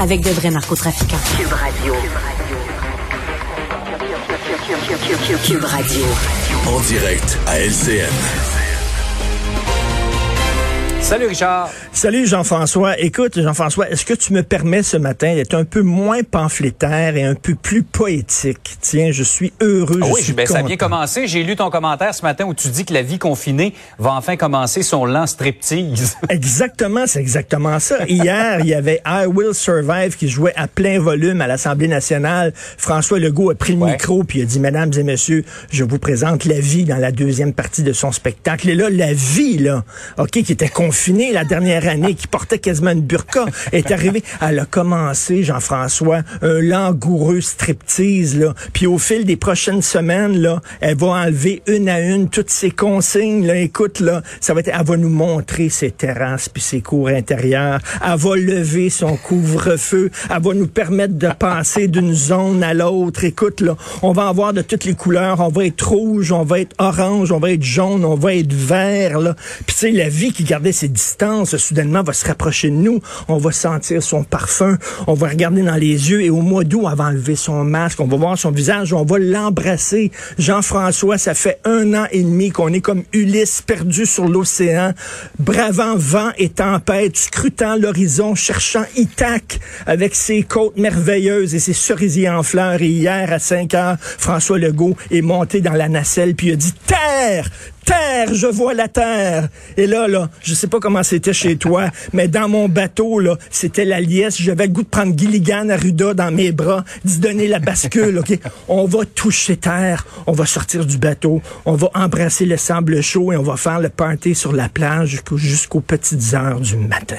avec de vrais narcotrafiquants. Cube Radio. Cube Radio. En direct à LCN. Salut Richard. Salut Jean-François. Écoute, Jean-François, est-ce que tu me permets ce matin d'être un peu moins pamphlétaire et un peu plus poétique? Tiens, je suis heureux. Ah je oui, suis ben, ça a bien commencé. J'ai lu ton commentaire ce matin où tu dis que la vie confinée va enfin commencer son lent striptease. Exactement, c'est exactement ça. Hier, il y avait I Will Survive qui jouait à plein volume à l'Assemblée nationale. François Legault a pris le Ouais. micro puis il a dit, Mesdames et Messieurs, je vous présente la vie dans la deuxième partie de son spectacle. Et là, la vie, là, OK, qui était confinée la dernière année, qui portait quasiment une burqa, est arrivée. Elle a commencé, Jean-François, un langoureux striptease, là. Puis au fil des prochaines semaines, là, elle va enlever une à une toutes ses consignes, là. Écoute, là, ça va être, elle va nous montrer ses terrasses puis ses cours intérieures. Elle va lever son couvre-feu. Elle va nous permettre de passer d'une zone à l'autre. Écoute, là, on va avoir de toutes les couleurs. On va être rouge, on va être orange, on va être jaune, on va être vert, là. Puis tu sais, la vie qui gardait ses distances, soudainement, va se rapprocher de nous. On va sentir son parfum. On va regarder dans les yeux. Et au mois d'août, elle va enlever son masque. On va voir son visage. On va l'embrasser. Jean-François, ça fait un an et demi qu'on est comme Ulysse perdu sur l'océan, bravant vent et tempête, scrutant l'horizon, cherchant Ithaque avec ses côtes merveilleuses et ses cerisiers en fleurs. Et hier, à 5 heures, François Legault est monté dans la nacelle puis il a dit « Terre! Terre! Je vois la terre! » Et là, là, je sais pas comment c'était chez toi, mais dans mon bateau, là, c'était la liesse. J'avais le goût de prendre Gilligan Arruda dans mes bras, d'y donner la bascule, OK? On va toucher terre, on va sortir du bateau, on va embrasser le sable chaud et on va faire le party sur la plage jusqu'au- jusqu'aux petites heures du matin.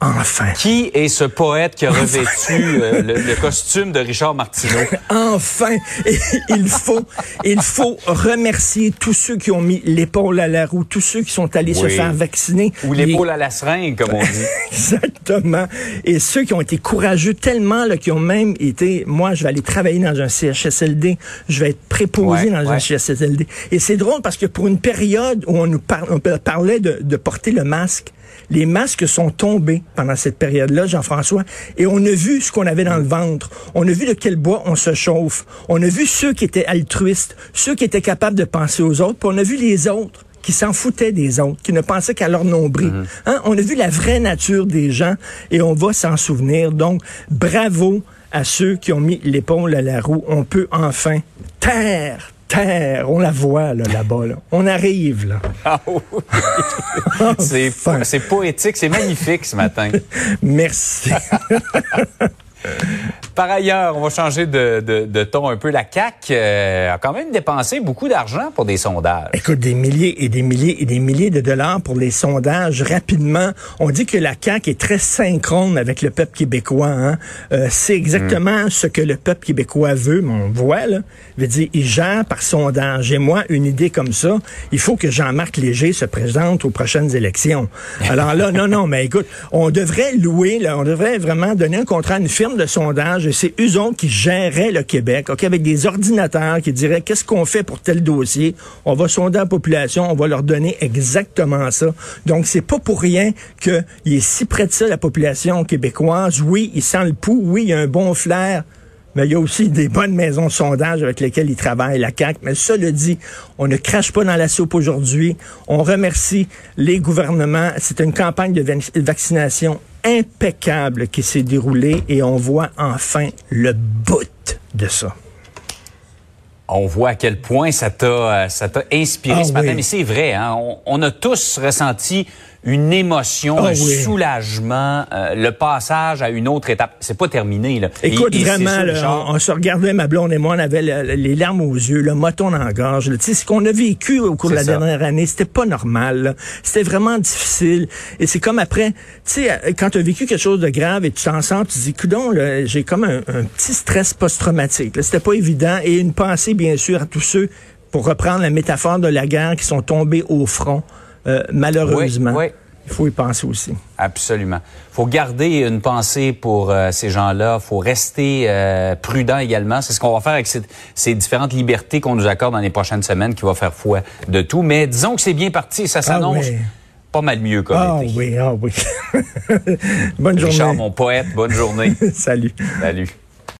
Enfin. Qui est ce poète qui a revêtu euh, le, le costume de Richard Martineau? Enfin, Et il faut, il faut remercier tous ceux qui ont mis l'épaule à la roue, tous ceux qui sont allés se faire vacciner. Ou Les- l'épaule à la seringue, comme on dit. Exactement. Et ceux qui ont été courageux tellement, là, qui ont même été, moi, je vais aller travailler dans un CHSLD, je vais être préposé Ouais, dans un. CHSLD. Et c'est drôle parce que pour une période où on nous par- on parlait de, de porter le masque, les masques sont tombés pendant cette période-là, Jean-François, et on a vu ce qu'on avait dans le ventre. On a vu de quel bois on se chauffe. On a vu ceux qui étaient altruistes, ceux qui étaient capables de penser aux autres, puis on a vu les autres qui s'en foutaient des autres, qui ne pensaient qu'à leur nombril. Hein? On a vu la vraie nature des gens et on va s'en souvenir. Donc, bravo à ceux qui ont mis l'épaule à la roue. On peut enfin taire, taire. On la voit là, là-bas. Là. On arrive là. Ah oui. C'est Enfin. c'est poétique, c'est magnifique ce matin. Merci. Par ailleurs, on va changer de, de, de ton un peu. La CAQ euh, a quand même dépensé beaucoup d'argent pour des sondages. Écoute, des milliers et des milliers et des milliers de dollars pour les sondages rapidement. On dit que la CAQ est très synchrone avec le peuple québécois. Hein? Euh, c'est exactement ce que le peuple québécois veut, mais on voit, là. Veut dire, il gère par sondage. Et moi, une idée comme ça, il faut que Jean-Marc Léger se présente aux prochaines élections. Alors là, non, non, mais écoute, on devrait louer, là, on devrait vraiment donner un contrat à une firme de sondage c'est eux qui géreraient le Québec, OK, avec des ordinateurs qui diraient qu'est-ce qu'on fait pour tel dossier? On va sonder la population, on va leur donner exactement ça. Donc, c'est pas pour rien qu'il est si près de ça, la population québécoise. Oui, il sent le pouls. Oui, il y a un bon flair. Mais il y a aussi des bonnes maisons de sondage avec lesquelles ils travaillent, la CAQ. Mais cela dit, on ne crache pas dans la soupe aujourd'hui. On remercie les gouvernements. C'est une campagne de vac- vaccination impeccable qui s'est déroulée et on voit enfin le bout de ça. On voit à quel point ça t'a euh, ça t'a inspiré Ah ce matin, oui. mais c'est vrai. Hein, on, on a tous ressenti une émotion, Ah un oui. soulagement, euh, le passage à une autre étape. C'est pas terminé là. Écoute, Et- et c'est vraiment, ça, là, on, on se regardait, ma blonde et moi, on avait le- les larmes aux yeux, le moton dans la gorge. là. Tu sais, ce qu'on a vécu au cours de la ça. dernière année, c'était pas normal. C'était vraiment difficile. Et c'est comme après, tu sais, euh, quand tu as vécu quelque chose de grave et tu t'en sors, tu dis, coudon, j'ai comme un, un petit stress post-traumatique. C'était pas évident. Et une pensée, bien sûr, à tous ceux, pour reprendre la métaphore de la guerre, qui sont tombés au front, euh, malheureusement. Oui, oui. Il faut y penser aussi. Absolument. faut garder une pensée pour euh, ces gens-là. faut rester euh, prudent également. C'est ce qu'on va faire avec ces, ces différentes libertés qu'on nous accorde dans les prochaines semaines qui va faire foi de tout. Mais disons que c'est bien parti ça s'annonce Ah oui. pas mal mieux comme Ah été. oui, ah oui. bonne Richard, journée. mon poète, bonne journée. Salut. Salut.